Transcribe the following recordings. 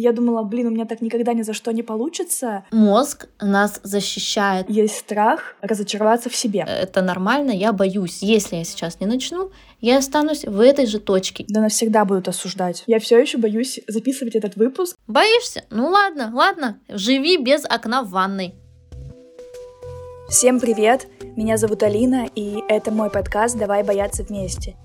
Я думала, блин, у меня так никогда ни за что не получится. Мозг нас защищает. Есть страх разочароваться в себе. Это нормально, я боюсь. Если я сейчас не начну, я останусь в этой же точке. Да навсегда будут осуждать. Я все еще боюсь записывать этот выпуск. Боишься? Ну ладно, ладно. Живи без окна в ванной. Всем привет! Меня зовут Алина, и это мой подкаст «Давай бояться вместе».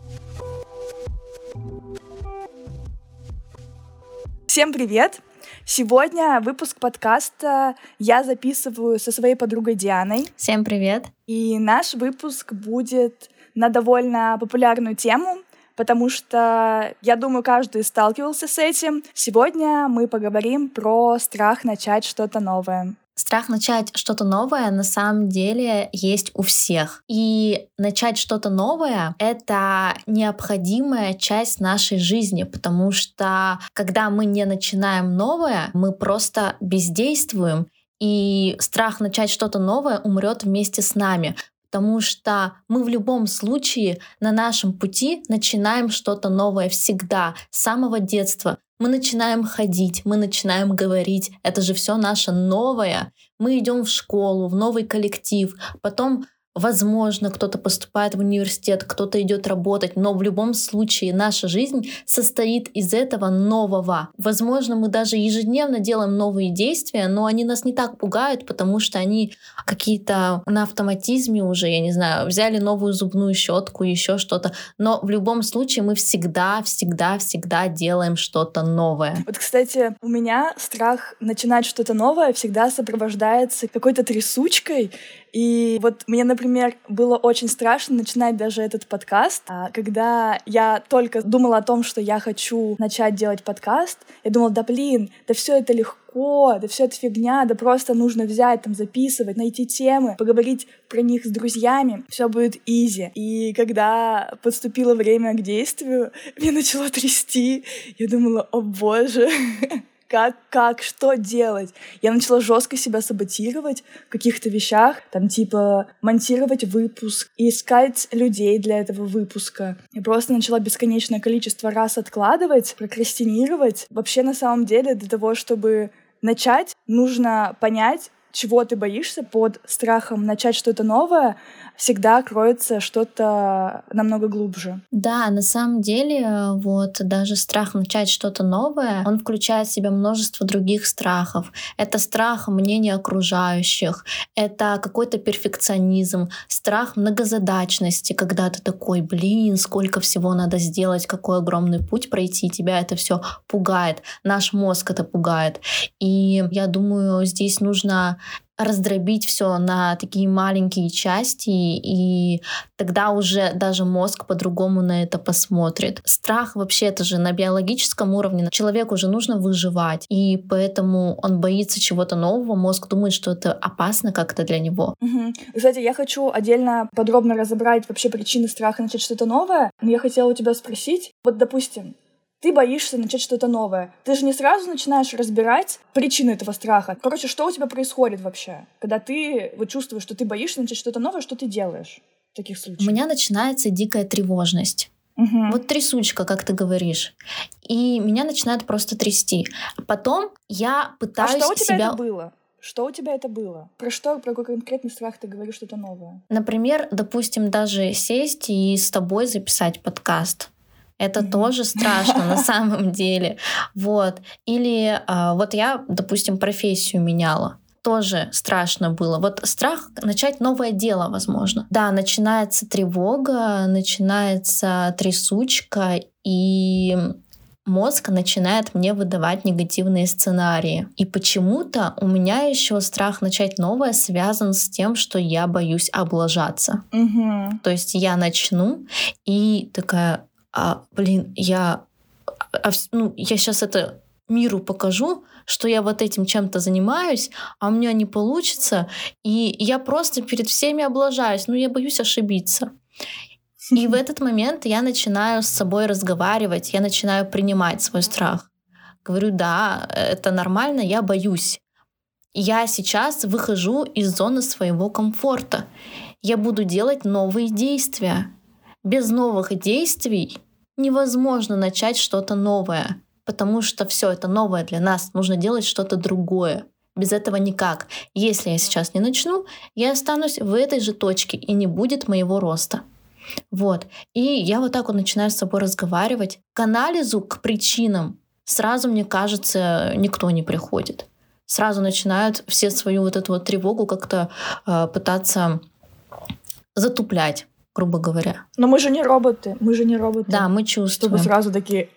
Всем привет! Сегодня выпуск подкаста я записываю со своей подругой Дианой. Всем привет! И наш выпуск будет на довольно популярную тему, потому что, я думаю, каждый сталкивался с этим. Сегодня мы поговорим про страх начать что-то новое. Страх начать что-то новое на самом деле есть у всех. И начать что-то новое — это необходимая часть нашей жизни, потому что когда мы не начинаем новое, мы просто бездействуем, и страх начать что-то новое умрет вместе с нами потому что мы в любом случае на нашем пути начинаем что-то новое всегда, с самого детства. Мы начинаем ходить, мы начинаем говорить. Это же все наше новое. Мы идем в школу, в новый коллектив. Потом Возможно, кто-то поступает в университет, кто-то идет работать, но в любом случае наша жизнь состоит из этого нового. Возможно, мы даже ежедневно делаем новые действия, но они нас не так пугают, потому что они какие-то на автоматизме уже, я не знаю, взяли новую зубную щетку, еще что-то. Но в любом случае мы всегда, всегда, всегда делаем что-то новое. Вот, кстати, у меня страх начинать что-то новое всегда сопровождается какой-то трясучкой, и вот мне, например, было очень страшно начинать даже этот подкаст. А когда я только думала о том, что я хочу начать делать подкаст, я думала, да блин, да все это легко, да все это фигня, да просто нужно взять, там, записывать, найти темы, поговорить про них с друзьями, все будет изи. И когда подступило время к действию, меня начало трясти. Я думала, о боже, как, как, что делать. Я начала жестко себя саботировать в каких-то вещах, там типа монтировать выпуск, искать людей для этого выпуска. Я просто начала бесконечное количество раз откладывать, прокрастинировать. Вообще на самом деле для того, чтобы начать, нужно понять, чего ты боишься под страхом начать что-то новое, всегда кроется что-то намного глубже. Да, на самом деле, вот даже страх начать что-то новое, он включает в себя множество других страхов. Это страх мнения окружающих, это какой-то перфекционизм, страх многозадачности, когда ты такой, блин, сколько всего надо сделать, какой огромный путь пройти, тебя это все пугает, наш мозг это пугает. И я думаю, здесь нужно раздробить все на такие маленькие части, и тогда уже даже мозг по-другому на это посмотрит. Страх вообще это же на биологическом уровне. Человеку уже нужно выживать, и поэтому он боится чего-то нового, мозг думает, что это опасно как-то для него. Угу. Кстати, я хочу отдельно подробно разобрать вообще причины страха начать что-то новое. Но я хотела у тебя спросить, вот, допустим, ты боишься начать что-то новое. Ты же не сразу начинаешь разбирать причины этого страха. Короче, что у тебя происходит вообще, когда ты вот чувствуешь, что ты боишься начать что-то новое, что ты делаешь в таких случаях? У меня начинается дикая тревожность. Угу. Вот трясучка, как ты говоришь. И меня начинает просто трясти. Потом я пытаюсь а что у тебя себя... это было? Что у тебя это было? Про что, про какой конкретный страх ты говоришь что-то новое? Например, допустим, даже сесть и с тобой записать подкаст. Это тоже страшно на самом деле. Вот. Или а, вот я, допустим, профессию меняла тоже страшно было. Вот страх начать новое дело, возможно. Да, начинается тревога, начинается трясучка, и мозг начинает мне выдавать негативные сценарии. И почему-то у меня еще страх начать новое связан с тем, что я боюсь облажаться. Угу. То есть я начну и такая, а, блин, я, а, ну, я сейчас это миру покажу, что я вот этим чем-то занимаюсь, а у меня не получится, и я просто перед всеми облажаюсь, ну, я боюсь ошибиться. И в этот момент я начинаю с собой разговаривать, я начинаю принимать свой страх. Говорю, да, это нормально, я боюсь. Я сейчас выхожу из зоны своего комфорта. Я буду делать новые действия без новых действий невозможно начать что-то новое. потому что все это новое для нас, нужно делать что-то другое. Без этого никак. Если я сейчас не начну, я останусь в этой же точке и не будет моего роста. Вот. И я вот так вот начинаю с собой разговаривать. К анализу, к причинам сразу, мне кажется, никто не приходит. Сразу начинают все свою вот эту вот тревогу как-то э, пытаться затуплять, грубо говоря. Но мы же не роботы, мы же не роботы. Да, мы чувствуем. Чтобы сразу такие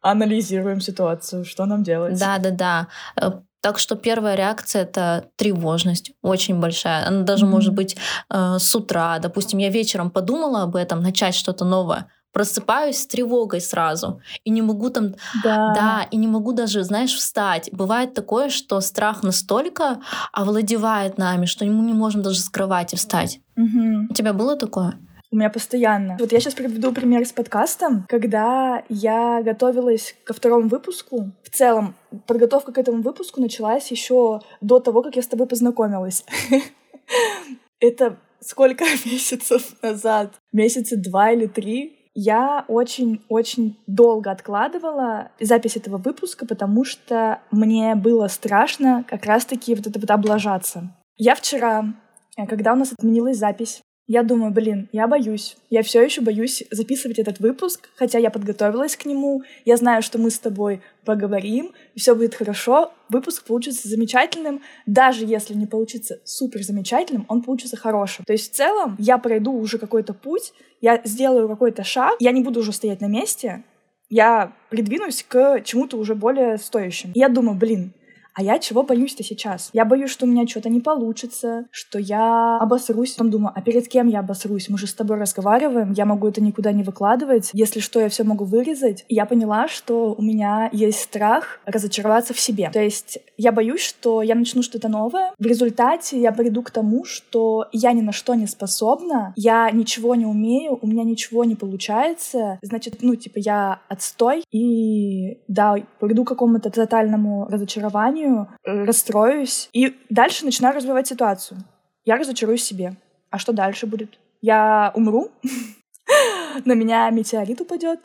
анализируем ситуацию, что нам делать. Да, да, да. Э, так что первая реакция это тревожность, очень большая. Она даже mm-hmm. может быть э, с утра. Допустим, я вечером подумала об этом, начать что-то новое просыпаюсь с тревогой сразу и не могу там, да. да, и не могу даже, знаешь, встать. Бывает такое, что страх настолько овладевает нами, что мы не можем даже с кровати встать. Угу. У тебя было такое? У меня постоянно. Вот я сейчас приведу пример с подкастом, когда я готовилась ко второму выпуску. В целом, подготовка к этому выпуску началась еще до того, как я с тобой познакомилась. Это сколько месяцев назад? Месяца два или три я очень-очень долго откладывала запись этого выпуска, потому что мне было страшно как раз-таки вот это вот облажаться. Я вчера, э, когда у нас отменилась запись, я думаю, блин, я боюсь. Я все еще боюсь записывать этот выпуск, хотя я подготовилась к нему. Я знаю, что мы с тобой поговорим, и все будет хорошо. Выпуск получится замечательным. Даже если не получится супер замечательным, он получится хорошим. То есть в целом я пройду уже какой-то путь, я сделаю какой-то шаг, я не буду уже стоять на месте, я придвинусь к чему-то уже более стоящему. Я думаю, блин, а я чего боюсь-то сейчас? Я боюсь, что у меня что-то не получится, что я обосрусь. Потом думаю, а перед кем я обосрусь? Мы же с тобой разговариваем, я могу это никуда не выкладывать. Если что, я все могу вырезать. И я поняла, что у меня есть страх разочароваться в себе. То есть я боюсь, что я начну что-то новое. В результате я приду к тому, что я ни на что не способна, я ничего не умею, у меня ничего не получается. Значит, ну, типа, я отстой и, да, приду к какому-то тотальному разочарованию, компанию, расстроюсь и дальше начинаю развивать ситуацию. Я разочаруюсь себе. А что дальше будет? Я умру? На меня метеорит упадет?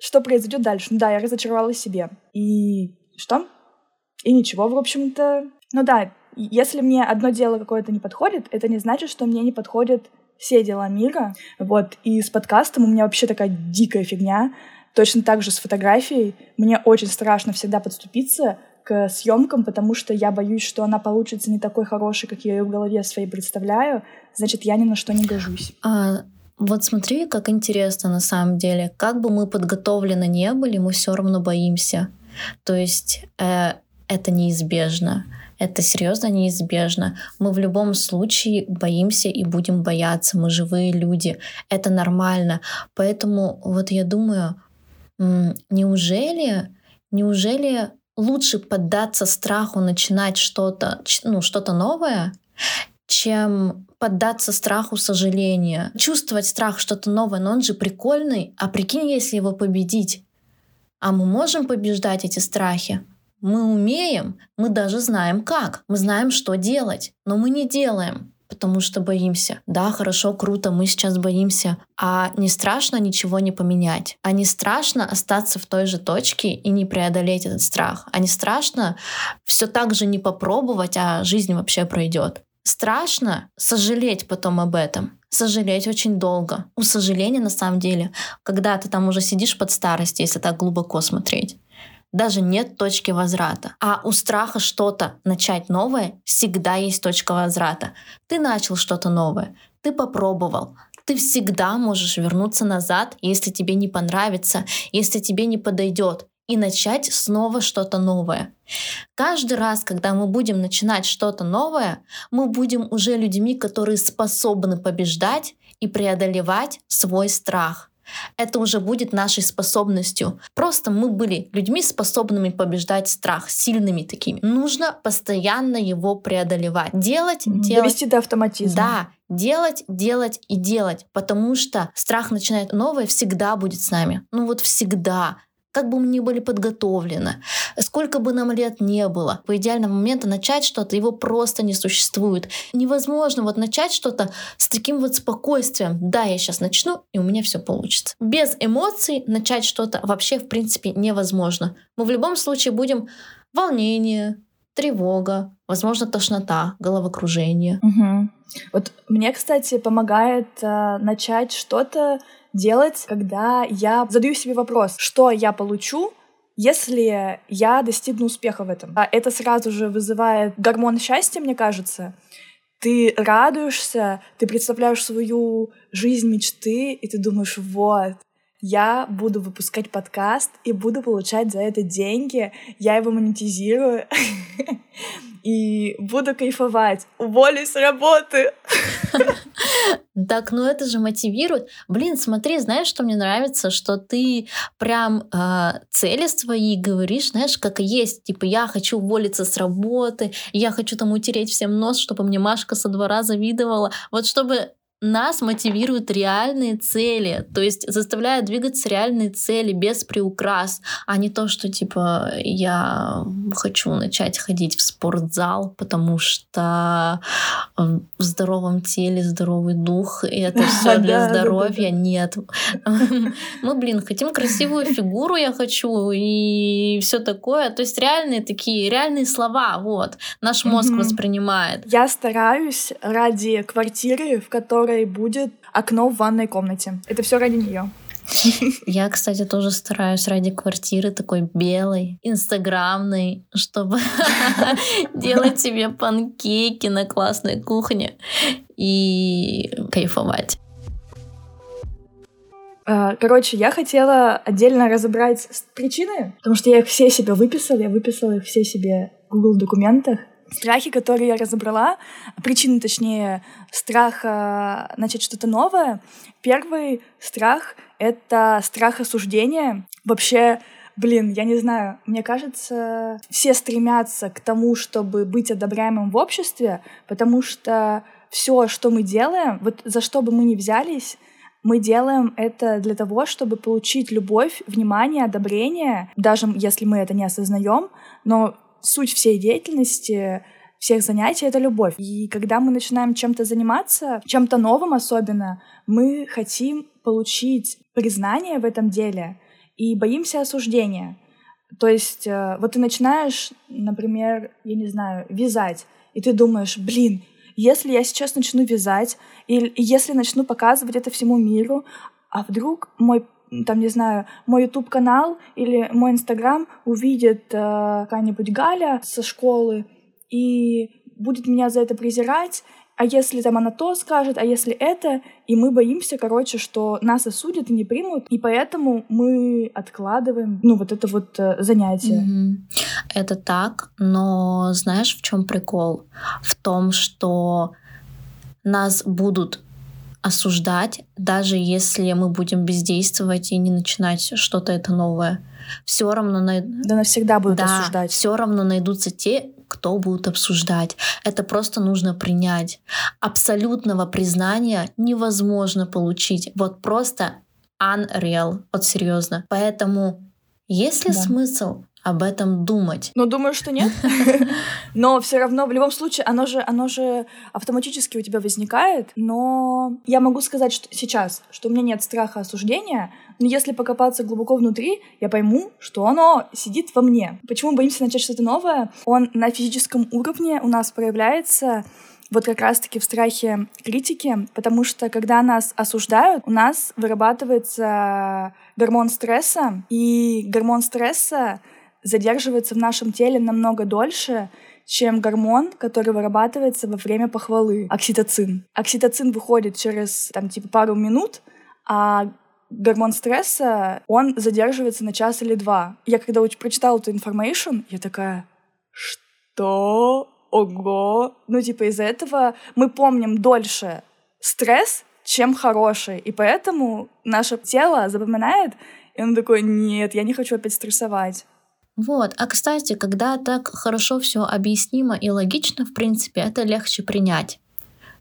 Что произойдет дальше? Ну да, я разочаровалась себе. И что? И ничего, в общем-то. Ну да, если мне одно дело какое-то не подходит, это не значит, что мне не подходят все дела мира. Вот. И с подкастом у меня вообще такая дикая фигня. Точно так же с фотографией. Мне очень страшно всегда подступиться к съемкам, потому что я боюсь, что она получится не такой хорошей, как я ее в голове своей представляю, значит, я ни на что не гожусь. А, вот смотри, как интересно на самом деле. Как бы мы подготовлены не были, мы все равно боимся. То есть э, это неизбежно. Это серьезно неизбежно. Мы в любом случае боимся и будем бояться. Мы живые люди. Это нормально. Поэтому вот я думаю, неужели, неужели лучше поддаться страху начинать что-то, ну, что-то новое, чем поддаться страху сожаления. Чувствовать страх что-то новое, но он же прикольный. А прикинь, если его победить. А мы можем побеждать эти страхи? Мы умеем, мы даже знаем как, мы знаем, что делать, но мы не делаем потому что боимся. Да, хорошо, круто, мы сейчас боимся. А не страшно ничего не поменять. А не страшно остаться в той же точке и не преодолеть этот страх. А не страшно все так же не попробовать, а жизнь вообще пройдет. Страшно сожалеть потом об этом. Сожалеть очень долго. У сожаления на самом деле, когда ты там уже сидишь под старость, если так глубоко смотреть, даже нет точки возврата. А у страха что-то начать новое всегда есть точка возврата. Ты начал что-то новое, ты попробовал, ты всегда можешь вернуться назад, если тебе не понравится, если тебе не подойдет, и начать снова что-то новое. Каждый раз, когда мы будем начинать что-то новое, мы будем уже людьми, которые способны побеждать и преодолевать свой страх это уже будет нашей способностью. Просто мы были людьми, способными побеждать страх, сильными такими. Нужно постоянно его преодолевать. Делать, делать. Довести до автоматизма. Да, делать, делать и делать, потому что страх начинает новое всегда будет с нами. Ну вот всегда. Как бы мы ни были подготовлены, сколько бы нам лет не было, по идеальному моменту начать что-то, его просто не существует. Невозможно вот начать что-то с таким вот спокойствием. Да, я сейчас начну, и у меня все получится. Без эмоций начать что-то вообще, в принципе, невозможно. Мы в любом случае будем волнение, тревога, возможно, тошнота, головокружение. Угу. Вот мне, кстати, помогает э, начать что-то делать, когда я задаю себе вопрос, что я получу, если я достигну успеха в этом. А это сразу же вызывает гормон счастья, мне кажется. Ты радуешься, ты представляешь свою жизнь мечты, и ты думаешь, вот, я буду выпускать подкаст и буду получать за это деньги, я его монетизирую и буду кайфовать. Уволюсь с работы. Так, ну это же мотивирует. Блин, смотри, знаешь, что мне нравится, что ты прям э, цели свои говоришь, знаешь, как есть. Типа, я хочу уволиться с работы, я хочу там утереть всем нос, чтобы мне Машка со двора завидовала. Вот чтобы нас мотивируют реальные цели, то есть заставляют двигаться реальные цели без приукрас, а не то, что типа я хочу начать ходить в спортзал, потому что в здоровом теле здоровый дух, и это все для здоровья. Нет. Мы, блин, хотим красивую фигуру, я хочу, и все такое. То есть реальные такие, реальные слова, вот, наш мозг воспринимает. Я стараюсь ради квартиры, в которой которой будет окно в ванной комнате. Это все ради нее. Я, кстати, тоже стараюсь ради квартиры такой белой, инстаграмной, чтобы делать себе панкейки на классной кухне и кайфовать. А, короче, я хотела отдельно разобрать причины, потому что я их все себе выписала, я выписала их все себе в Google документах. Страхи, которые я разобрала, причины, точнее, страха начать что-то новое. Первый страх — это страх осуждения. Вообще, блин, я не знаю, мне кажется, все стремятся к тому, чтобы быть одобряемым в обществе, потому что все, что мы делаем, вот за что бы мы ни взялись, мы делаем это для того, чтобы получить любовь, внимание, одобрение, даже если мы это не осознаем, но суть всей деятельности, всех занятий — это любовь. И когда мы начинаем чем-то заниматься, чем-то новым особенно, мы хотим получить признание в этом деле и боимся осуждения. То есть э, вот ты начинаешь, например, я не знаю, вязать, и ты думаешь, блин, если я сейчас начну вязать, или если начну показывать это всему миру, а вдруг мой там, не знаю, мой YouTube-канал или мой Инстаграм увидит э, какая-нибудь Галя со школы и будет меня за это презирать, а если там она то скажет, а если это, и мы боимся, короче, что нас осудят и не примут, и поэтому мы откладываем, ну, вот это вот э, занятие. Mm-hmm. Это так, но знаешь, в чем прикол? В том, что нас будут осуждать, даже если мы будем бездействовать и не начинать что-то это новое. Все равно най... да навсегда будут да, осуждать. Все равно найдутся те, кто будут обсуждать. Это просто нужно принять. Абсолютного признания невозможно получить. Вот просто unreal. Вот серьезно. Поэтому есть ли да. смысл об этом думать. Ну, думаю, что нет. Но все равно, в любом случае, оно же, оно же автоматически у тебя возникает. Но я могу сказать что сейчас, что у меня нет страха осуждения, но если покопаться глубоко внутри, я пойму, что оно сидит во мне. Почему боимся начать что-то новое? Он на физическом уровне у нас проявляется вот как раз-таки в страхе критики, потому что когда нас осуждают, у нас вырабатывается гормон стресса, и гормон стресса задерживается в нашем теле намного дольше, чем гормон, который вырабатывается во время похвалы, окситоцин. Окситоцин выходит через там типа пару минут, а гормон стресса, он задерживается на час или два. Я когда прочитала эту information, я такая, что? Ого! Ну, типа, из-за этого мы помним дольше стресс, чем хороший. И поэтому наше тело запоминает, и он такой, нет, я не хочу опять стрессовать. Вот. А кстати, когда так хорошо все объяснимо и логично, в принципе, это легче принять.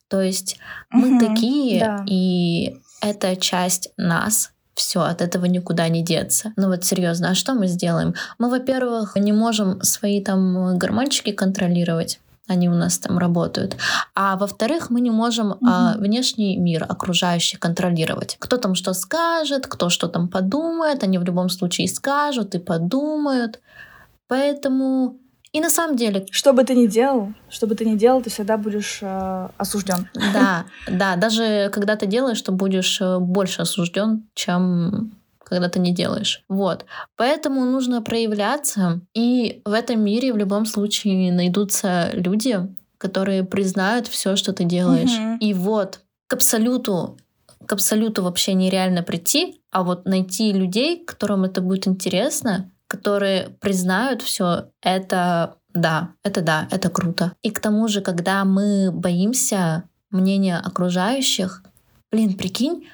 То есть мы угу, такие, да. и это часть нас, все, от этого никуда не деться. Ну вот серьезно, а что мы сделаем? Мы, во-первых, не можем свои там гормончики контролировать они у нас там работают. А во-вторых, мы не можем угу. а, внешний мир окружающий контролировать. Кто там что скажет, кто что там подумает, они в любом случае скажут и подумают. Поэтому и на самом деле... Что бы ты ни делал, что бы ты ни делал, ты всегда будешь э, осужден. Да, да, даже когда ты делаешь, ты будешь э, больше осужден, чем когда ты не делаешь. Вот. Поэтому нужно проявляться. И в этом мире в любом случае найдутся люди, которые признают все, что ты делаешь. Угу. И вот к абсолюту к абсолюту вообще нереально прийти, а вот найти людей, которым это будет интересно, которые признают все, это да, это да, это круто. И к тому же, когда мы боимся мнения окружающих, блин, прикинь,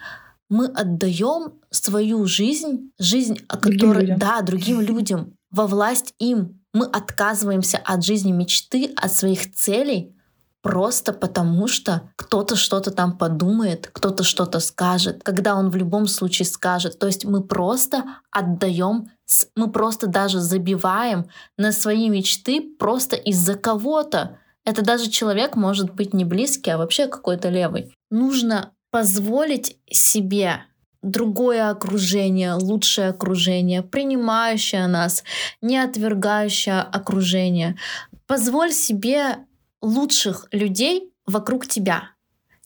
мы отдаем свою жизнь, жизнь, о которой, да, другим людям, во власть им. Мы отказываемся от жизни мечты, от своих целей, просто потому что кто-то что-то там подумает, кто-то что-то скажет, когда он в любом случае скажет. То есть мы просто отдаем, мы просто даже забиваем на свои мечты просто из-за кого-то. Это даже человек может быть не близкий, а вообще какой-то левый. Нужно позволить себе другое окружение, лучшее окружение, принимающее нас, не отвергающее окружение. Позволь себе лучших людей вокруг тебя.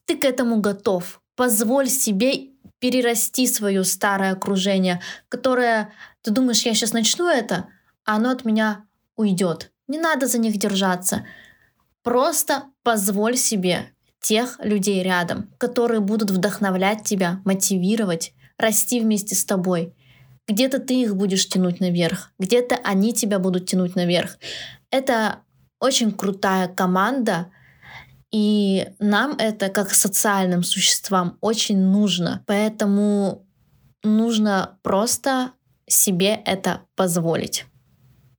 Ты к этому готов. Позволь себе перерасти свое старое окружение, которое ты думаешь, я сейчас начну это, а оно от меня уйдет. Не надо за них держаться. Просто позволь себе тех людей рядом, которые будут вдохновлять тебя, мотивировать, расти вместе с тобой. Где-то ты их будешь тянуть наверх, где-то они тебя будут тянуть наверх. Это очень крутая команда, и нам это как социальным существам очень нужно. Поэтому нужно просто себе это позволить.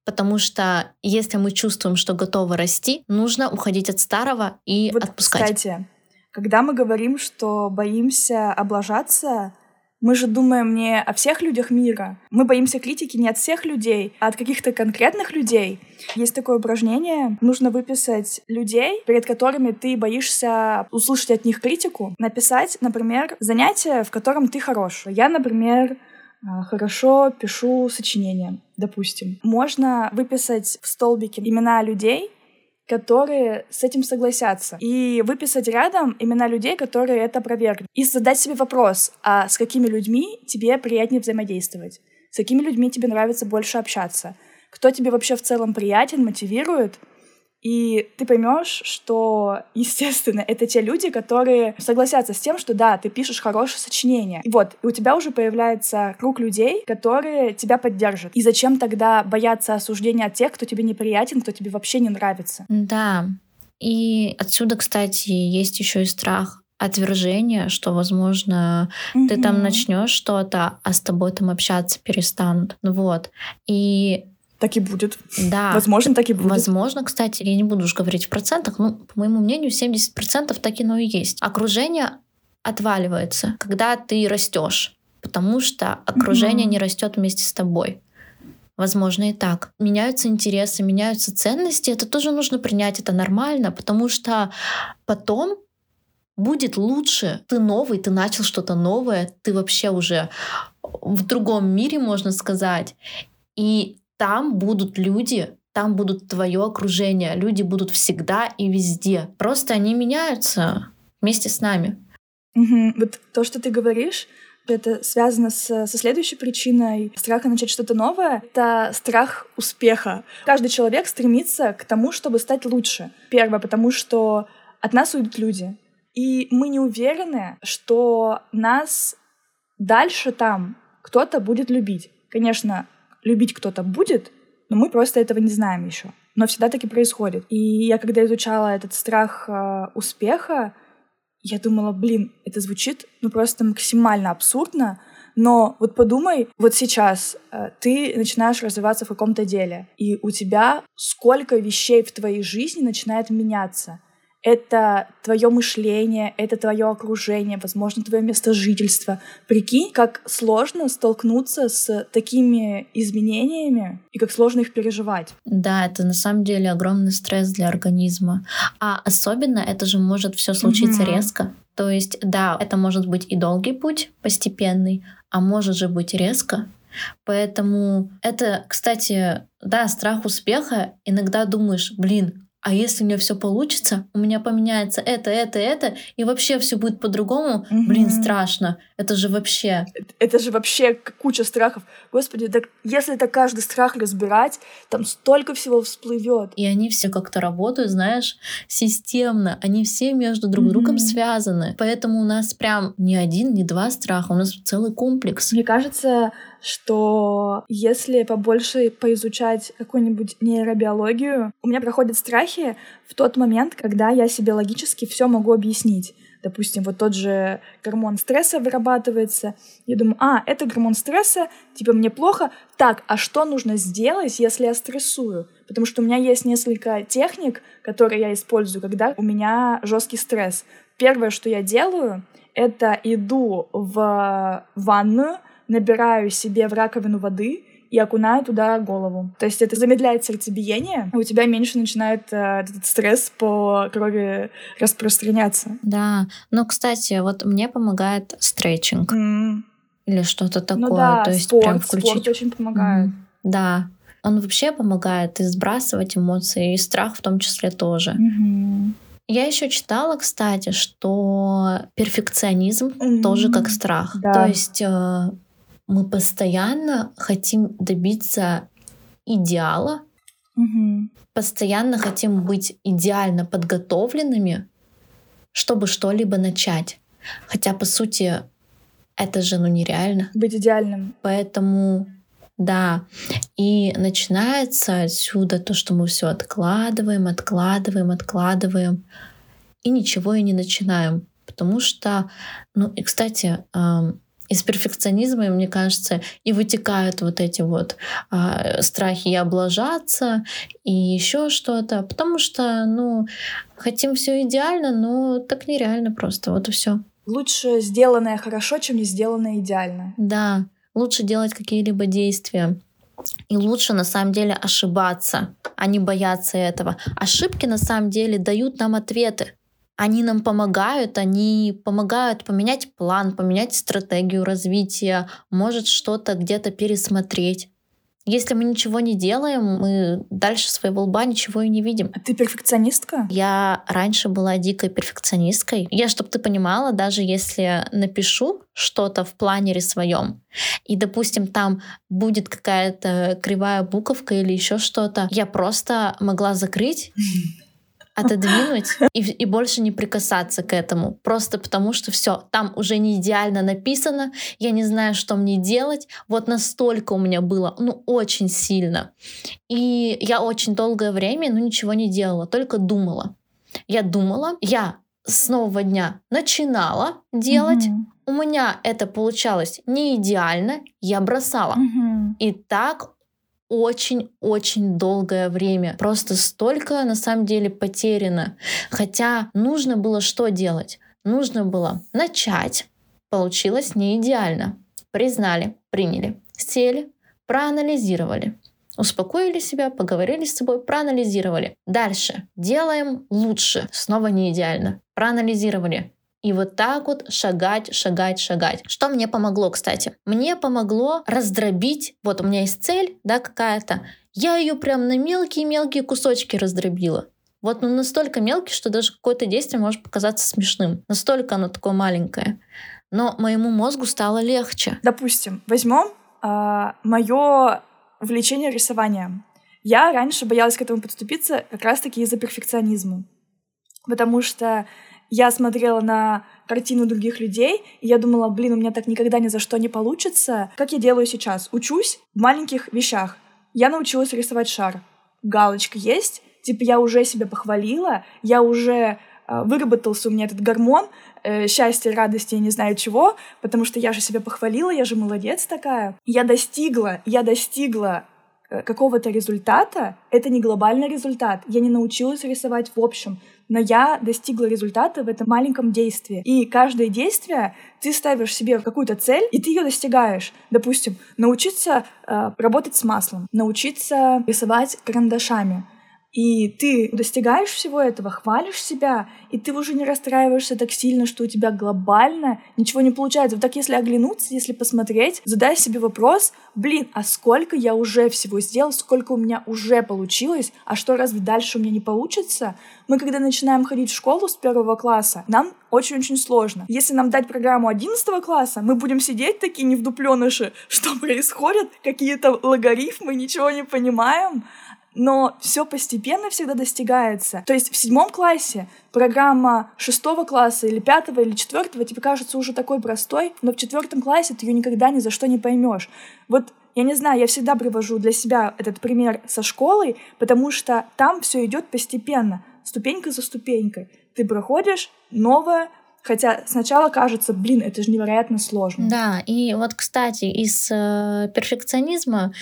Потому что если мы чувствуем, что готовы расти, нужно уходить от старого и вот, отпускать. Кстати, когда мы говорим, что боимся облажаться, мы же думаем не о всех людях мира. Мы боимся критики не от всех людей, а от каких-то конкретных людей. Есть такое упражнение. Нужно выписать людей, перед которыми ты боишься услышать от них критику. Написать, например, занятие, в котором ты хорош. Я, например, хорошо пишу сочинения, допустим. Можно выписать в столбике имена людей, которые с этим согласятся. И выписать рядом имена людей, которые это опровергнут. И задать себе вопрос, а с какими людьми тебе приятнее взаимодействовать? С какими людьми тебе нравится больше общаться? Кто тебе вообще в целом приятен, мотивирует? И ты поймешь, что, естественно, это те люди, которые согласятся с тем, что да, ты пишешь хорошее сочинение. И вот, и у тебя уже появляется круг людей, которые тебя поддержат. И зачем тогда бояться осуждения от тех, кто тебе неприятен, кто тебе вообще не нравится? Да. И отсюда, кстати, есть еще и страх отвержения, что, возможно, mm-hmm. ты там начнешь что-то, а с тобой там общаться перестанут. Вот. И так и будет. Да. Возможно, так и будет. Возможно, кстати, я не буду уж говорить в процентах, но, по моему мнению, 70% так и но и есть. Окружение отваливается, когда ты растешь, потому что окружение mm-hmm. не растет вместе с тобой. Возможно, и так. Меняются интересы, меняются ценности. Это тоже нужно принять, это нормально, потому что потом будет лучше. Ты новый, ты начал что-то новое, ты вообще уже в другом мире, можно сказать. И там будут люди, там будут твое окружение, люди будут всегда и везде. Просто они меняются вместе с нами. Угу. Вот то, что ты говоришь, это связано с, со следующей причиной страха начать что-то новое. Это страх успеха. Каждый человек стремится к тому, чтобы стать лучше. Первое, потому что от нас уйдут люди. И мы не уверены, что нас дальше там кто-то будет любить. Конечно, любить кто-то будет, но мы просто этого не знаем еще. Но всегда таки происходит. И я когда изучала этот страх э, успеха, я думала, блин, это звучит ну просто максимально абсурдно, но вот подумай, вот сейчас э, ты начинаешь развиваться в каком-то деле, и у тебя сколько вещей в твоей жизни начинает меняться. Это твое мышление, это твое окружение, возможно, твое место жительства. Прикинь, как сложно столкнуться с такими изменениями и как сложно их переживать. Да, это на самом деле огромный стресс для организма. А особенно это же может все случиться mm-hmm. резко. То есть, да, это может быть и долгий путь, постепенный, а может же быть резко. Поэтому это, кстати, да, страх успеха. Иногда думаешь, блин, а если у меня все получится, у меня поменяется это, это, это, и вообще все будет по-другому, угу. блин, страшно. Это же вообще. Это, это же вообще куча страхов. Господи, так если это каждый страх разбирать, там столько всего всплывет. И они все как-то работают, знаешь, системно. Они все между друг другом угу. связаны. Поэтому у нас прям не один, не два страха, у нас целый комплекс. Мне кажется, что если побольше поизучать какую-нибудь нейробиологию, у меня проходят страхи в тот момент, когда я себе логически все могу объяснить. Допустим, вот тот же гормон стресса вырабатывается. Я думаю, а, это гормон стресса, типа мне плохо. Так, а что нужно сделать, если я стрессую? Потому что у меня есть несколько техник, которые я использую, когда у меня жесткий стресс. Первое, что я делаю, это иду в ванную, набираю себе в раковину воды и окунаю туда голову. То есть это замедляет сердцебиение, и у тебя меньше начинает э, этот стресс по крови распространяться. Да, но, кстати, вот мне помогает стретчинг. Mm. Или что-то ну такое. Ну да, То есть спорт, прям включить. спорт очень помогает. Mm. Да, он вообще помогает и сбрасывать эмоции, и страх в том числе тоже. Mm-hmm. Я еще читала, кстати, что перфекционизм mm-hmm. тоже как страх. Да. То есть э, мы постоянно хотим добиться идеала, угу. постоянно хотим быть идеально подготовленными, чтобы что-либо начать. Хотя, по сути, это же ну нереально. Быть идеальным. Поэтому да. И начинается отсюда то, что мы все откладываем, откладываем, откладываем, и ничего и не начинаем. Потому что, ну и, кстати, из перфекционизма, мне кажется, и вытекают вот эти вот э, страхи и облажаться, и еще что-то. Потому что, ну, хотим все идеально, но так нереально просто. Вот и все. Лучше сделанное хорошо, чем не сделанное идеально. Да, лучше делать какие-либо действия. И лучше на самом деле ошибаться, а не бояться этого. Ошибки на самом деле дают нам ответы они нам помогают, они помогают поменять план, поменять стратегию развития, может что-то где-то пересмотреть. Если мы ничего не делаем, мы дальше своего лба ничего и не видим. А ты перфекционистка? Я раньше была дикой перфекционисткой. Я, чтобы ты понимала, даже если напишу что-то в планере своем, и, допустим, там будет какая-то кривая буковка или еще что-то, я просто могла закрыть отодвинуть и, и больше не прикасаться к этому. Просто потому что все, там уже не идеально написано, я не знаю, что мне делать. Вот настолько у меня было, ну, очень сильно. И я очень долгое время, ну, ничего не делала, только думала. Я думала, я с нового дня начинала делать, mm-hmm. у меня это получалось не идеально, я бросала. Mm-hmm. И так очень-очень долгое время. Просто столько на самом деле потеряно. Хотя нужно было что делать? Нужно было начать. Получилось не идеально. Признали, приняли, сели, проанализировали. Успокоили себя, поговорили с собой, проанализировали. Дальше. Делаем лучше. Снова не идеально. Проанализировали. И вот так вот шагать, шагать, шагать. Что мне помогло, кстати? Мне помогло раздробить, вот у меня есть цель, да, какая-то, я ее прям на мелкие-мелкие кусочки раздробила. Вот ну, настолько мелкий, что даже какое-то действие может показаться смешным. Настолько оно такое маленькое. Но моему мозгу стало легче. Допустим, возьмем э, мое увлечение рисованием. Я раньше боялась к этому подступиться как раз-таки из-за перфекционизма. Потому что я смотрела на картину других людей, и я думала, блин, у меня так никогда ни за что не получится. Как я делаю сейчас? Учусь в маленьких вещах. Я научилась рисовать шар. Галочка есть, типа я уже себя похвалила, я уже э, выработался у меня этот гормон э, счастья, радости, я не знаю чего, потому что я же себя похвалила, я же молодец такая. Я достигла, я достигла какого-то результата, это не глобальный результат. Я не научилась рисовать в общем, но я достигла результата в этом маленьком действии. И каждое действие ты ставишь себе какую-то цель, и ты ее достигаешь. Допустим, научиться э, работать с маслом, научиться рисовать карандашами, и ты достигаешь всего этого, хвалишь себя, и ты уже не расстраиваешься так сильно, что у тебя глобально ничего не получается. Вот так если оглянуться, если посмотреть, задай себе вопрос, блин, а сколько я уже всего сделал, сколько у меня уже получилось, а что разве дальше у меня не получится? Мы когда начинаем ходить в школу с первого класса, нам очень-очень сложно. Если нам дать программу 11 класса, мы будем сидеть такие не вдупленыши, что происходит, какие-то логарифмы, ничего не понимаем, но все постепенно всегда достигается. То есть в седьмом классе программа шестого класса или пятого или четвертого тебе кажется уже такой простой, но в четвертом классе ты ее никогда ни за что не поймешь. Вот я не знаю, я всегда привожу для себя этот пример со школой, потому что там все идет постепенно, ступенька за ступенькой. Ты проходишь новое, Хотя сначала кажется, блин, это же невероятно сложно. Да, и вот, кстати, из э, перфекционизма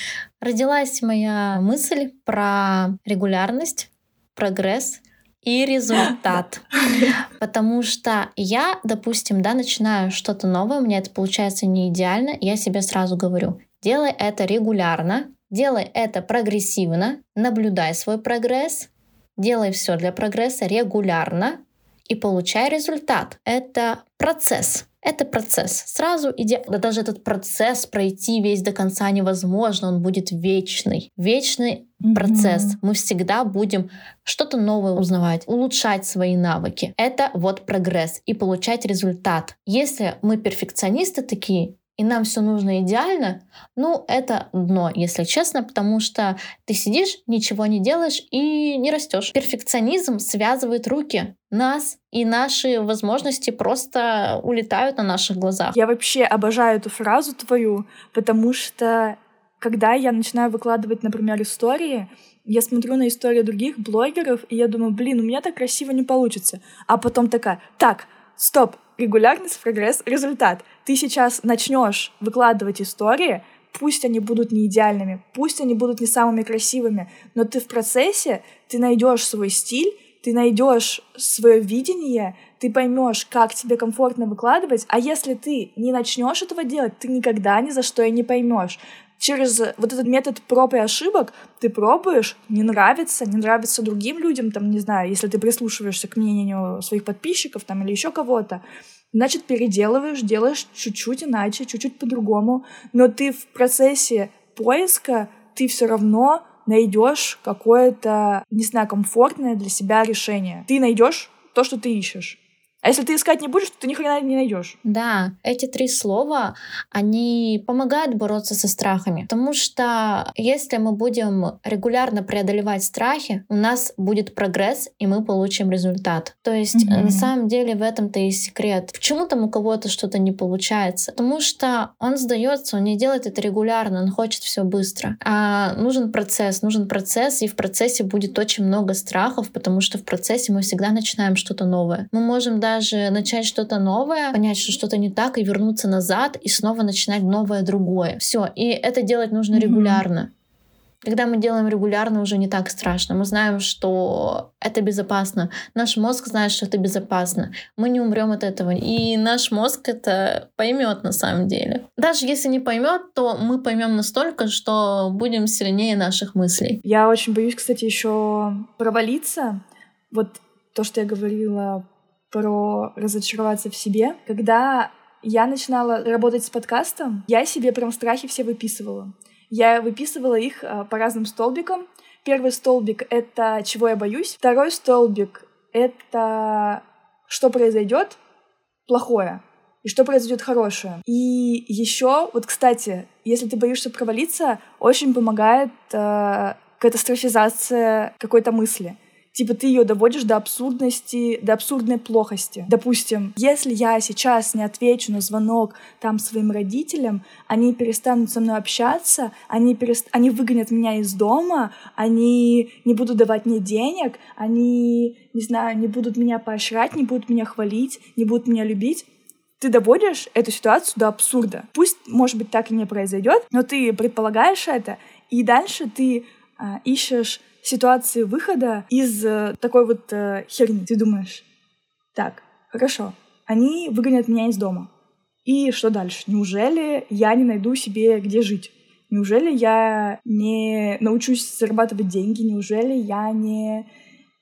родилась моя мысль про регулярность, прогресс и результат. Потому что я, допустим, да, начинаю что-то новое, у меня это получается не идеально, я себе сразу говорю, делай это регулярно, делай это прогрессивно, наблюдай свой прогресс, делай все для прогресса регулярно, и получай результат. Это процесс. Это процесс. Сразу иди, да даже этот процесс пройти весь до конца невозможно, он будет вечный. Вечный mm-hmm. процесс. Мы всегда будем что-то новое узнавать, улучшать свои навыки. Это вот прогресс и получать результат. Если мы перфекционисты такие, и нам все нужно идеально, ну, это дно, если честно, потому что ты сидишь, ничего не делаешь и не растешь. Перфекционизм связывает руки нас, и наши возможности просто улетают на наших глазах. Я вообще обожаю эту фразу твою, потому что когда я начинаю выкладывать, например, истории, я смотрю на истории других блогеров, и я думаю, блин, у меня так красиво не получится. А потом такая, так, стоп, регулярность, прогресс, результат. Ты сейчас начнешь выкладывать истории, пусть они будут не идеальными, пусть они будут не самыми красивыми, но ты в процессе, ты найдешь свой стиль, ты найдешь свое видение, ты поймешь, как тебе комфортно выкладывать, а если ты не начнешь этого делать, ты никогда ни за что и не поймешь через вот этот метод проб и ошибок ты пробуешь, не нравится, не нравится другим людям, там, не знаю, если ты прислушиваешься к мнению своих подписчиков там или еще кого-то, значит, переделываешь, делаешь чуть-чуть иначе, чуть-чуть по-другому, но ты в процессе поиска, ты все равно найдешь какое-то, не знаю, комфортное для себя решение. Ты найдешь то, что ты ищешь. А если ты искать не будешь, то ты ни хрена не найдешь. Да, эти три слова, они помогают бороться со страхами. Потому что если мы будем регулярно преодолевать страхи, у нас будет прогресс, и мы получим результат. То есть mm-hmm. на самом деле в этом-то и секрет. Почему там у кого-то что-то не получается? Потому что он сдается, он не делает это регулярно, он хочет все быстро. А нужен процесс, нужен процесс, и в процессе будет очень много страхов, потому что в процессе мы всегда начинаем что-то новое. Мы можем да даже начать что-то новое, понять, что что-то не так, и вернуться назад, и снова начинать новое другое. Все. И это делать нужно mm-hmm. регулярно. Когда мы делаем регулярно, уже не так страшно. Мы знаем, что это безопасно. Наш мозг знает, что это безопасно. Мы не умрем от этого. И наш мозг это поймет на самом деле. Даже если не поймет, то мы поймем настолько, что будем сильнее наших мыслей. Я очень боюсь, кстати, еще провалиться. Вот то, что я говорила про разочароваться в себе. Когда я начинала работать с подкастом, я себе прям страхи все выписывала. Я выписывала их а, по разным столбикам. Первый столбик — это чего я боюсь. Второй столбик — это что произойдет плохое и что произойдет хорошее. И еще, вот, кстати, если ты боишься провалиться, очень помогает э, катастрофизация какой-то мысли типа ты ее доводишь до абсурдности, до абсурдной плохости. Допустим, если я сейчас не отвечу на звонок там своим родителям, они перестанут со мной общаться, они, перест... они выгонят меня из дома, они не будут давать мне денег, они, не знаю, не будут меня поощрять, не будут меня хвалить, не будут меня любить ты доводишь эту ситуацию до абсурда. Пусть, может быть, так и не произойдет, но ты предполагаешь это, И дальше ты а, ищешь ситуации выхода из а, такой вот а, херни. Ты думаешь, так, хорошо, они выгонят меня из дома. И что дальше? Неужели я не найду себе где жить? Неужели я не научусь зарабатывать деньги? Неужели я не,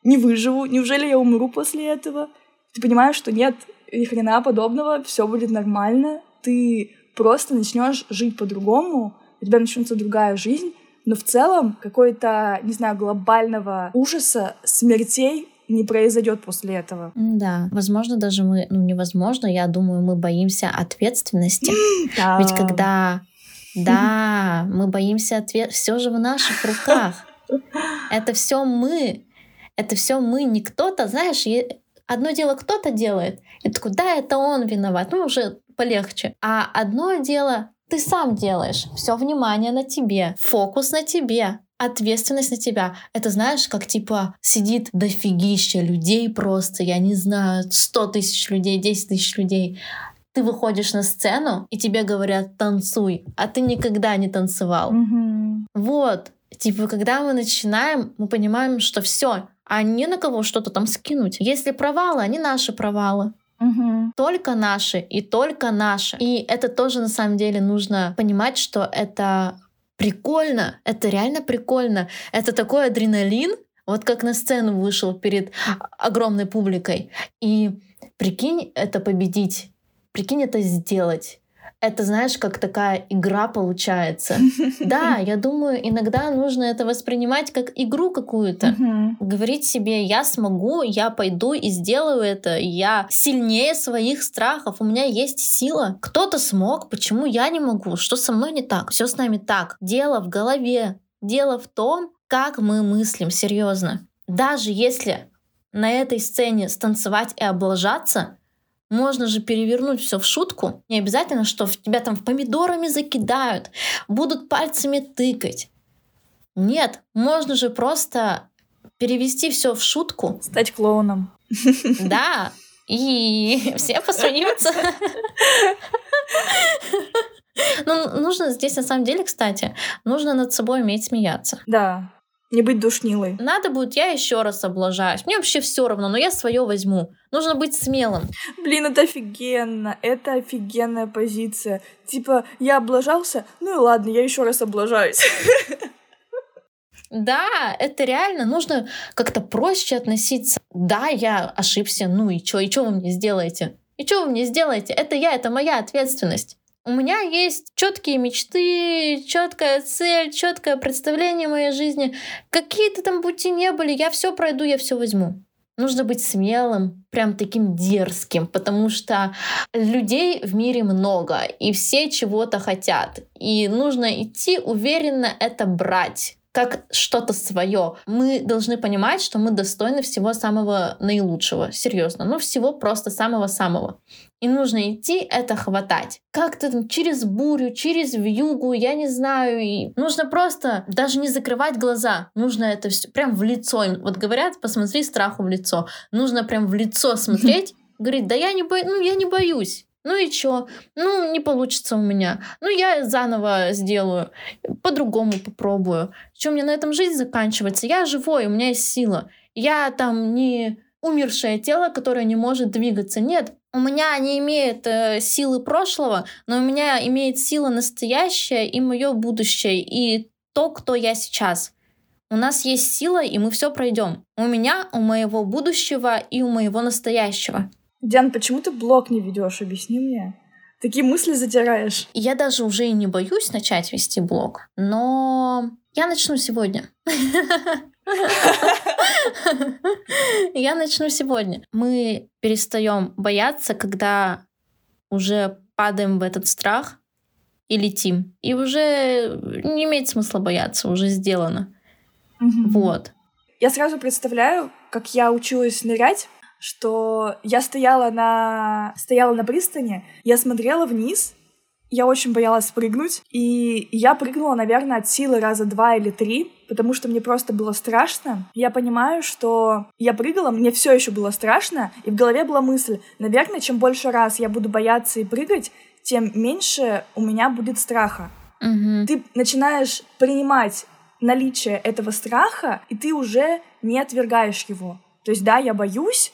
не выживу? Неужели я умру после этого? Ты понимаешь, что нет, ни хрена подобного, все будет нормально. Ты просто начнешь жить по-другому, у тебя начнется другая жизнь, но в целом какой-то, не знаю, глобального ужаса, смертей не произойдет после этого. Да, возможно, даже мы, ну невозможно, я думаю, мы боимся ответственности. Ведь когда, да, мы боимся ответ, все же в наших руках. Это все мы, это все мы, не кто-то, знаешь, одно дело кто-то делает, и ты да, это он виноват, ну уже полегче. А одно дело ты сам делаешь, все внимание на тебе, фокус на тебе ответственность на тебя. Это знаешь, как типа сидит дофигища людей просто, я не знаю, 100 тысяч людей, 10 тысяч людей. Ты выходишь на сцену, и тебе говорят «танцуй», а ты никогда не танцевал. Mm-hmm. Вот. Типа, когда мы начинаем, мы понимаем, что все, а не на кого что-то там скинуть. Если провалы, они наши провалы. Угу. Только наши и только наши. И это тоже на самом деле нужно понимать, что это прикольно, это реально прикольно. Это такой адреналин, вот как на сцену вышел перед огромной публикой. И прикинь, это победить, прикинь, это сделать это, знаешь, как такая игра получается. Да, я думаю, иногда нужно это воспринимать как игру какую-то. Говорить себе, я смогу, я пойду и сделаю это, я сильнее своих страхов, у меня есть сила. Кто-то смог, почему я не могу? Что со мной не так? Все с нами так. Дело в голове. Дело в том, как мы мыслим, серьезно. Даже если на этой сцене станцевать и облажаться, можно же перевернуть все в шутку. Не обязательно, что в тебя там помидорами закидают, будут пальцами тыкать. Нет, можно же просто перевести все в шутку. Стать клоуном. Да, и все посмеются. Ну, нужно здесь на самом деле, кстати, нужно над собой уметь смеяться. Да, не быть душнилой. Надо будет, я еще раз облажаюсь. Мне вообще все равно, но я свое возьму. Нужно быть смелым. Блин, это офигенно. Это офигенная позиция. Типа, я облажался, ну и ладно, я еще раз облажаюсь. Да, это реально. Нужно как-то проще относиться. Да, я ошибся, ну и что, и что вы мне сделаете? И что вы мне сделаете? Это я, это моя ответственность. У меня есть четкие мечты, четкая цель, четкое представление моей жизни. Какие-то там пути не были, я все пройду, я все возьму. Нужно быть смелым, прям таким дерзким, потому что людей в мире много, и все чего-то хотят. И нужно идти уверенно это брать как что-то свое. Мы должны понимать, что мы достойны всего самого наилучшего, серьезно, ну всего просто самого-самого. И нужно идти это хватать. Как-то там через бурю, через вьюгу, я не знаю. И нужно просто даже не закрывать глаза. Нужно это все прям в лицо. Вот говорят, посмотри страху в лицо. Нужно прям в лицо смотреть. Говорит, да я не, бо... ну, я не боюсь. Ну и чё? Ну, не получится у меня. Ну, я заново сделаю. По-другому попробую. Что, мне на этом жизнь заканчивается? Я живой, у меня есть сила. Я там не умершее тело, которое не может двигаться. Нет, у меня не имеет э, силы прошлого, но у меня имеет сила настоящая и мое будущее, и то, кто я сейчас. У нас есть сила, и мы все пройдем. У меня, у моего будущего и у моего настоящего. Диан, почему ты блог не ведешь? Объясни мне. Такие мысли затираешь. Я даже уже и не боюсь начать вести блог, но я начну сегодня. Я начну сегодня. Мы перестаем бояться, когда уже падаем в этот страх и летим. И уже не имеет смысла бояться, уже сделано. Вот. Я сразу представляю, как я училась нырять что я стояла на, стояла на пристани, я смотрела вниз, я очень боялась прыгнуть, и я прыгнула, наверное, от силы раза два или три, потому что мне просто было страшно. Я понимаю, что я прыгала, мне все еще было страшно, и в голове была мысль, наверное, чем больше раз я буду бояться и прыгать, тем меньше у меня будет страха. Угу. Ты начинаешь принимать наличие этого страха, и ты уже не отвергаешь его. То есть, да, я боюсь,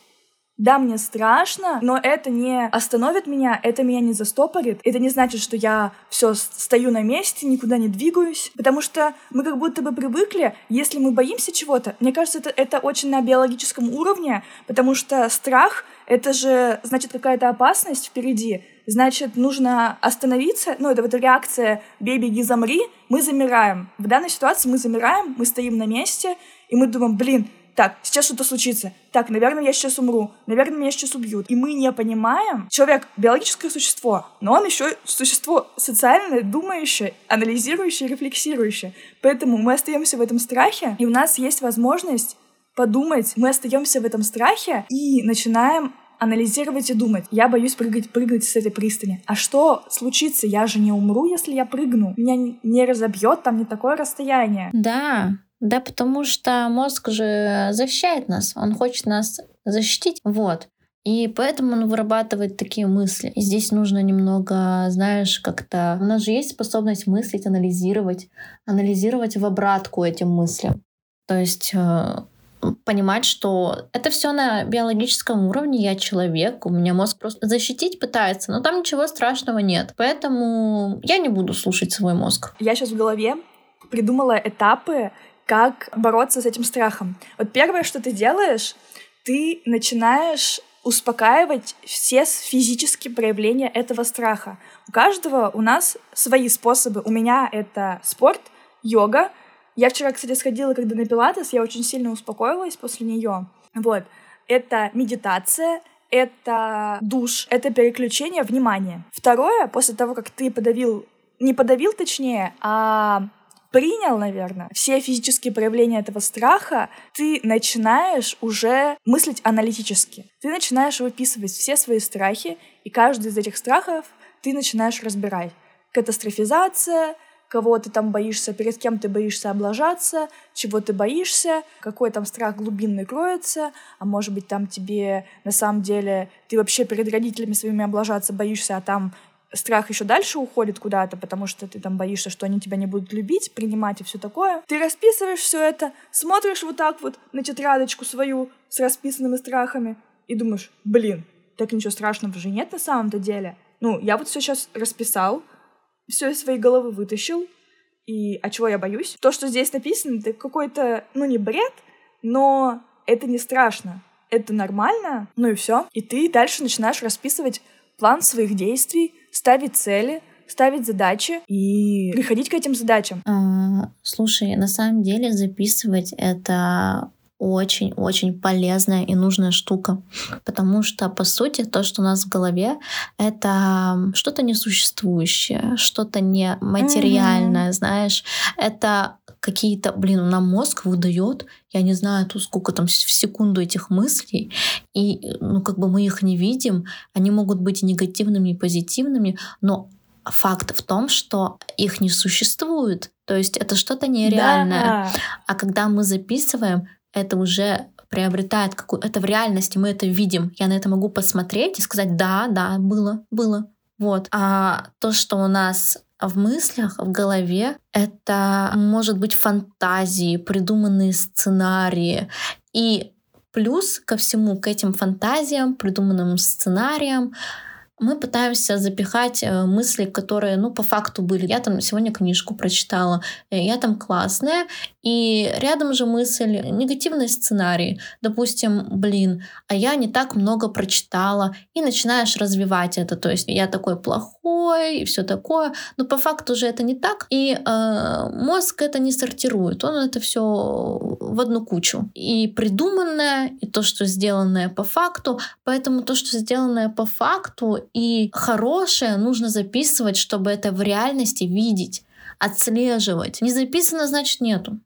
да, мне страшно, но это не остановит меня, это меня не застопорит. Это не значит, что я все стою на месте, никуда не двигаюсь. Потому что мы как будто бы привыкли, если мы боимся чего-то, мне кажется, это, это очень на биологическом уровне, потому что страх — это же, значит, какая-то опасность впереди. Значит, нужно остановиться. Ну, это вот реакция «бей, беги, замри». Мы замираем. В данной ситуации мы замираем, мы стоим на месте, и мы думаем, блин, так, сейчас что-то случится, так, наверное, я сейчас умру, наверное, меня сейчас убьют. И мы не понимаем, человек — биологическое существо, но он еще существо социальное, думающее, анализирующее, рефлексирующее. Поэтому мы остаемся в этом страхе, и у нас есть возможность подумать, мы остаемся в этом страхе и начинаем анализировать и думать. Я боюсь прыгать, прыгать с этой пристани. А что случится? Я же не умру, если я прыгну. Меня не разобьет, там не такое расстояние. Да, да, потому что мозг же защищает нас, он хочет нас защитить, вот. И поэтому он вырабатывает такие мысли. И здесь нужно немного, знаешь, как-то... У нас же есть способность мыслить, анализировать, анализировать в обратку этим мыслям. То есть э, понимать, что это все на биологическом уровне, я человек, у меня мозг просто защитить пытается, но там ничего страшного нет. Поэтому я не буду слушать свой мозг. Я сейчас в голове придумала этапы, как бороться с этим страхом. Вот первое, что ты делаешь, ты начинаешь успокаивать все физические проявления этого страха. У каждого у нас свои способы. У меня это спорт, йога. Я вчера, кстати, сходила, когда на пилатес, я очень сильно успокоилась после нее. Вот. Это медитация, это душ, это переключение внимания. Второе, после того, как ты подавил, не подавил точнее, а принял, наверное, все физические проявления этого страха, ты начинаешь уже мыслить аналитически. Ты начинаешь выписывать все свои страхи, и каждый из этих страхов ты начинаешь разбирать. Катастрофизация, кого ты там боишься, перед кем ты боишься облажаться, чего ты боишься, какой там страх глубинный кроется, а может быть там тебе на самом деле ты вообще перед родителями своими облажаться боишься, а там страх еще дальше уходит куда-то, потому что ты там боишься, что они тебя не будут любить, принимать и все такое. Ты расписываешь все это, смотришь вот так вот на тетрадочку свою с расписанными страхами и думаешь, блин, так ничего страшного же нет на самом-то деле. Ну, я вот все сейчас расписал, все из своей головы вытащил, и а чего я боюсь? То, что здесь написано, это какой-то, ну, не бред, но это не страшно. Это нормально, ну и все. И ты дальше начинаешь расписывать план своих действий, ставить цели, ставить задачи и приходить к этим задачам. А, слушай, на самом деле записывать это очень-очень полезная и нужная штука. Потому что, по сути, то, что у нас в голове, это что-то несуществующее, что-то нематериальное, mm-hmm. знаешь. Это какие-то, блин, нам мозг выдает, я не знаю, тут сколько там в секунду этих мыслей, и, ну, как бы мы их не видим, они могут быть и негативными, и позитивными, но факт в том, что их не существует. То есть это что-то нереальное. Да. А когда мы записываем, это уже приобретает какую это в реальности мы это видим. Я на это могу посмотреть и сказать, да, да, было, было. Вот. А то, что у нас в мыслях, в голове, это может быть фантазии, придуманные сценарии. И плюс ко всему, к этим фантазиям, придуманным сценариям, мы пытаемся запихать э, мысли, которые, ну, по факту были. Я там сегодня книжку прочитала, э, я там классная, и рядом же мысль, негативный сценарий. Допустим, блин, а я не так много прочитала, и начинаешь развивать это. То есть я такой плохой, и все такое. Но по факту же это не так, и э, мозг это не сортирует. Он это все в одну кучу. И придуманное, и то, что сделанное по факту. Поэтому то, что сделанное по факту, и хорошее нужно записывать, чтобы это в реальности видеть, отслеживать. Не записано, значит нету.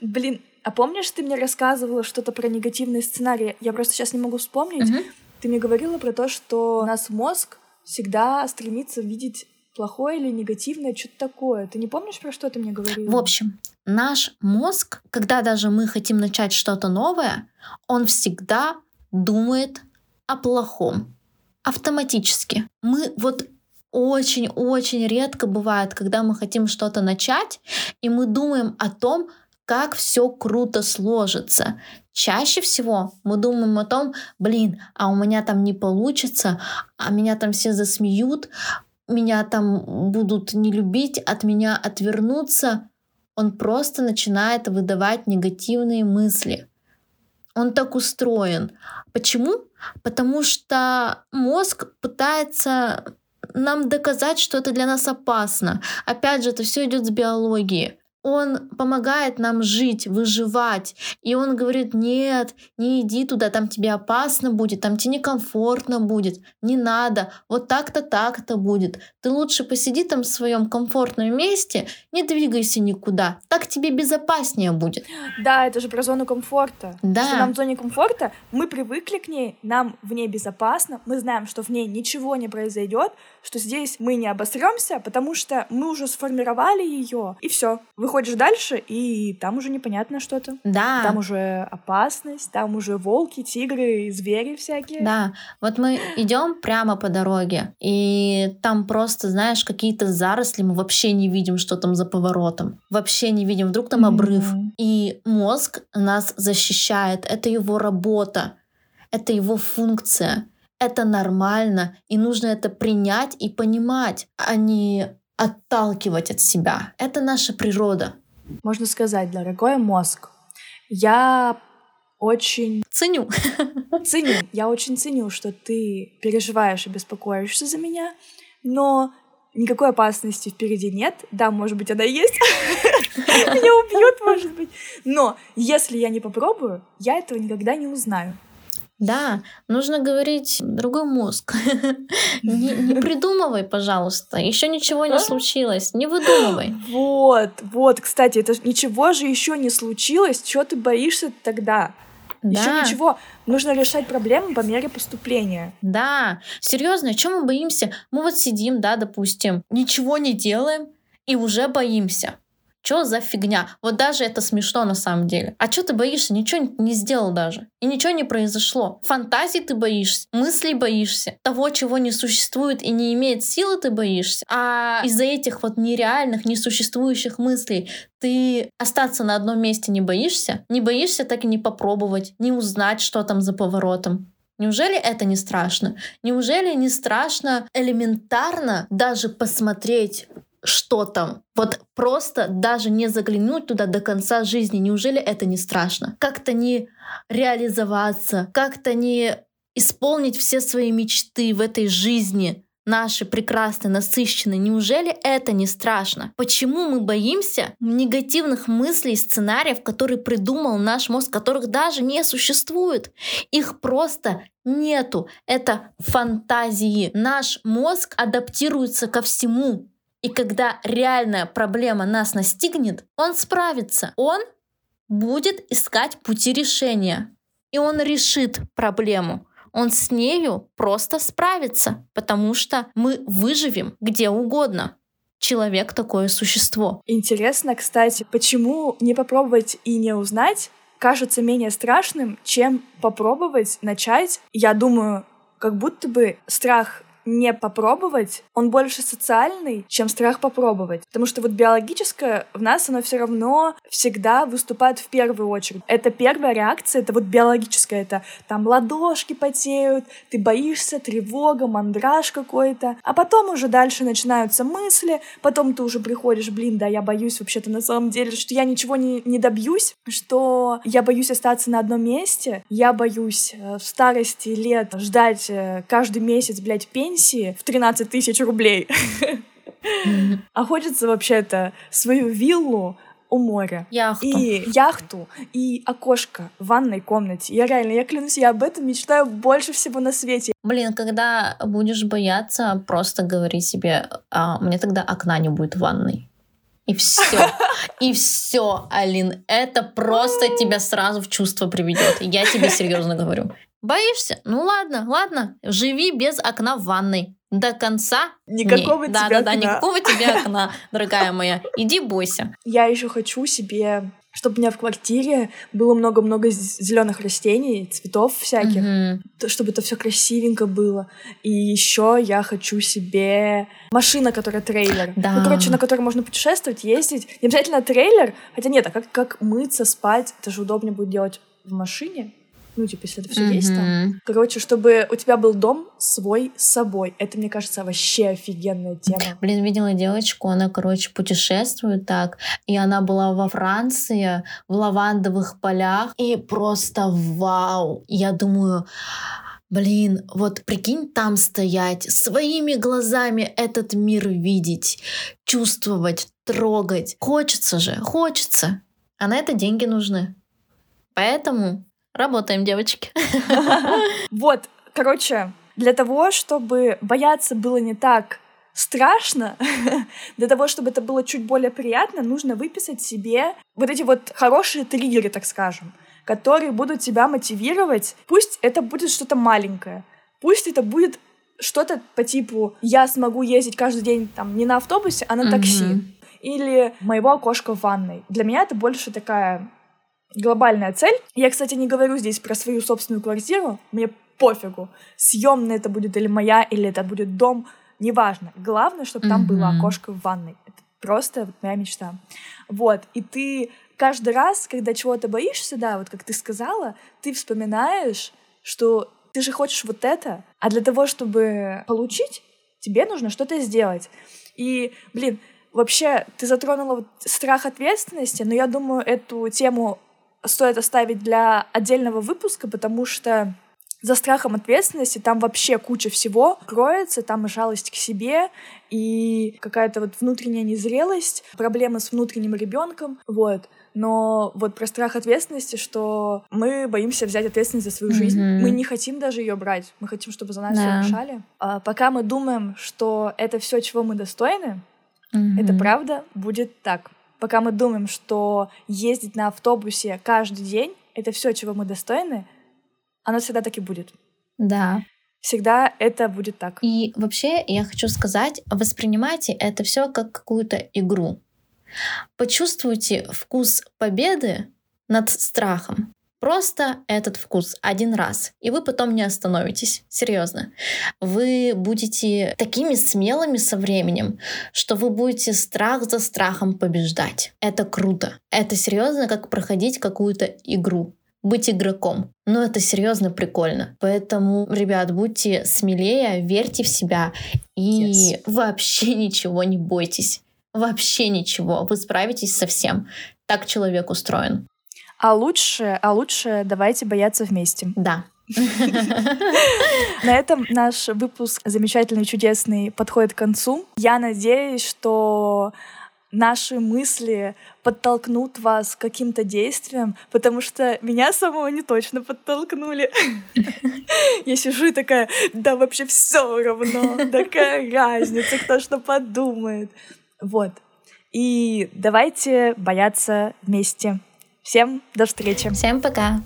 Блин, а помнишь, ты мне рассказывала что-то про негативные сценарии? Я просто сейчас не могу вспомнить. Ты мне говорила про то, что у нас мозг всегда стремится видеть плохое или негативное, что-то такое. Ты не помнишь, про что ты мне говорила? В общем, наш мозг, когда даже мы хотим начать что-то новое, он всегда думает о плохом. автоматически. Мы вот очень-очень редко бывает, когда мы хотим что-то начать, и мы думаем о том, как все круто сложится. Чаще всего мы думаем о том, блин, а у меня там не получится, а меня там все засмеют, меня там будут не любить, от меня отвернуться. Он просто начинает выдавать негативные мысли. Он так устроен. Почему? Потому что мозг пытается нам доказать, что это для нас опасно. Опять же, это все идет с биологии. Он помогает нам жить, выживать. И он говорит, нет, не иди туда, там тебе опасно будет, там тебе некомфортно будет, не надо, вот так-то, так-то будет. Ты лучше посиди там в своем комфортном месте, не двигайся никуда, так тебе безопаснее будет. Да, это же про зону комфорта. Да. Что нам в зоне комфорта, мы привыкли к ней, нам в ней безопасно, мы знаем, что в ней ничего не произойдет, что здесь мы не обосремся, потому что мы уже сформировали ее, и все выходишь дальше, и там уже непонятно что-то. Да. Там уже опасность, там уже волки, тигры, звери всякие. Да. Вот мы идем прямо по дороге, и там просто, знаешь, какие-то заросли, мы вообще не видим, что там за поворотом. Вообще не видим. Вдруг там обрыв. Mm-hmm. И мозг нас защищает. Это его работа. Это его функция. Это нормально, и нужно это принять и понимать, а не отталкивать от себя. Это наша природа. Можно сказать, дорогой мозг, я очень... Ценю. Ценю. Я очень ценю, что ты переживаешь и беспокоишься за меня, но никакой опасности впереди нет. Да, может быть, она есть. Меня убьют, может быть. Но если я не попробую, я этого никогда не узнаю. Да, нужно говорить другой мозг. не, не придумывай, пожалуйста. Еще ничего не случилось. Не выдумывай. Вот, вот, кстати, это ничего же еще не случилось. Чего ты боишься тогда? Да. Еще ничего. Нужно решать проблемы по мере поступления. Да, серьезно, чем мы боимся? Мы вот сидим, да, допустим, ничего не делаем и уже боимся. Что за фигня? Вот даже это смешно на самом деле. А что ты боишься? Ничего не сделал даже. И ничего не произошло. Фантазии ты боишься, мыслей боишься, того, чего не существует и не имеет силы ты боишься. А из-за этих вот нереальных, несуществующих мыслей ты остаться на одном месте не боишься? Не боишься так и не попробовать, не узнать, что там за поворотом? Неужели это не страшно? Неужели не страшно элементарно даже посмотреть что там. Вот просто даже не заглянуть туда до конца жизни. Неужели это не страшно? Как-то не реализоваться, как-то не исполнить все свои мечты в этой жизни, наши прекрасные, насыщенные. Неужели это не страшно? Почему мы боимся негативных мыслей, сценариев, которые придумал наш мозг, которых даже не существует? Их просто нету. Это фантазии. Наш мозг адаптируется ко всему. И когда реальная проблема нас настигнет, он справится. Он будет искать пути решения. И он решит проблему. Он с нею просто справится, потому что мы выживем где угодно. Человек такое существо. Интересно, кстати, почему не попробовать и не узнать кажется менее страшным, чем попробовать начать. Я думаю, как будто бы страх не попробовать, он больше социальный, чем страх попробовать. Потому что вот биологическое в нас, оно все равно всегда выступает в первую очередь. Это первая реакция, это вот биологическая, это там ладошки потеют, ты боишься, тревога, мандраж какой-то. А потом уже дальше начинаются мысли, потом ты уже приходишь, блин, да, я боюсь вообще-то на самом деле, что я ничего не, не добьюсь, что я боюсь остаться на одном месте, я боюсь э, в старости лет ждать э, каждый месяц, блядь, пенсии, пенсии в 13 тысяч рублей. А хочется вообще-то свою виллу у моря. Яхту. И яхту, и окошко в ванной комнате. Я реально, я клянусь, я об этом мечтаю больше всего на свете. Блин, когда будешь бояться, просто говори себе, а, мне тогда окна не будет в ванной. И все. И все, Алин. Это просто тебя сразу в чувство приведет. Я тебе серьезно говорю. Боишься? Ну ладно, ладно. Живи без окна в ванной. До конца. Никакого не. тебе да, окна. Да, никакого тебе окна, дорогая моя. Иди бойся. Я еще хочу себе чтобы у меня в квартире было много-много зеленых растений, цветов всяких, mm-hmm. чтобы это все красивенько было. И еще я хочу себе машина, которая трейлер. Да. Ну, короче, на которой можно путешествовать, ездить. Не обязательно трейлер, хотя нет, а как, как мыться, спать, это же удобнее будет делать в машине. Ну, типа, если это все mm-hmm. есть там. Короче, чтобы у тебя был дом свой с собой. Это, мне кажется, вообще офигенная тема. Блин, видела девочку, она, короче, путешествует так, и она была во Франции, в лавандовых полях, и просто вау! Я думаю, Блин, вот прикинь там стоять, своими глазами этот мир видеть, чувствовать, трогать. Хочется же, хочется. А на это деньги нужны. Поэтому Работаем, девочки. Вот, короче, для того, чтобы бояться было не так страшно, для того, чтобы это было чуть более приятно, нужно выписать себе вот эти вот хорошие триггеры, так скажем, которые будут тебя мотивировать. Пусть это будет что-то маленькое, пусть это будет что-то по типу «я смогу ездить каждый день там не на автобусе, а на такси». Mm-hmm. Или «моего окошка в ванной». Для меня это больше такая глобальная цель. Я, кстати, не говорю здесь про свою собственную квартиру, мне пофигу, съемная это будет или моя, или это будет дом, неважно. Главное, чтобы там mm-hmm. было окошко в ванной. Это просто вот моя мечта. Вот, и ты каждый раз, когда чего-то боишься, да, вот как ты сказала, ты вспоминаешь, что ты же хочешь вот это, а для того, чтобы получить, тебе нужно что-то сделать. И, блин, вообще, ты затронула вот страх ответственности, но я думаю, эту тему стоит оставить для отдельного выпуска, потому что за страхом ответственности там вообще куча всего кроется, там и жалость к себе, и какая-то вот внутренняя незрелость, проблемы с внутренним ребенком, вот. Но вот про страх ответственности, что мы боимся взять ответственность за свою жизнь, mm-hmm. мы не хотим даже ее брать, мы хотим, чтобы за нас yeah. все решали. А пока мы думаем, что это все, чего мы достойны, mm-hmm. это правда будет так пока мы думаем, что ездить на автобусе каждый день — это все, чего мы достойны, оно всегда так и будет. Да. Всегда это будет так. И вообще я хочу сказать, воспринимайте это все как какую-то игру. Почувствуйте вкус победы над страхом. Просто этот вкус один раз, и вы потом не остановитесь. Серьезно. Вы будете такими смелыми со временем, что вы будете страх за страхом побеждать. Это круто. Это серьезно, как проходить какую-то игру быть игроком. Но это серьезно прикольно. Поэтому, ребят, будьте смелее, верьте в себя и yes. вообще ничего не бойтесь. Вообще ничего. Вы справитесь со всем. Так человек устроен. А лучше, а лучше давайте бояться вместе. Да. На этом наш выпуск замечательный, чудесный подходит к концу. Я надеюсь, что наши мысли подтолкнут вас к каким-то действиям, потому что меня самого не точно подтолкнули. Я сижу и такая, да вообще все равно, такая разница, кто что подумает. Вот. И давайте бояться вместе. Всем до встречи. Всем пока.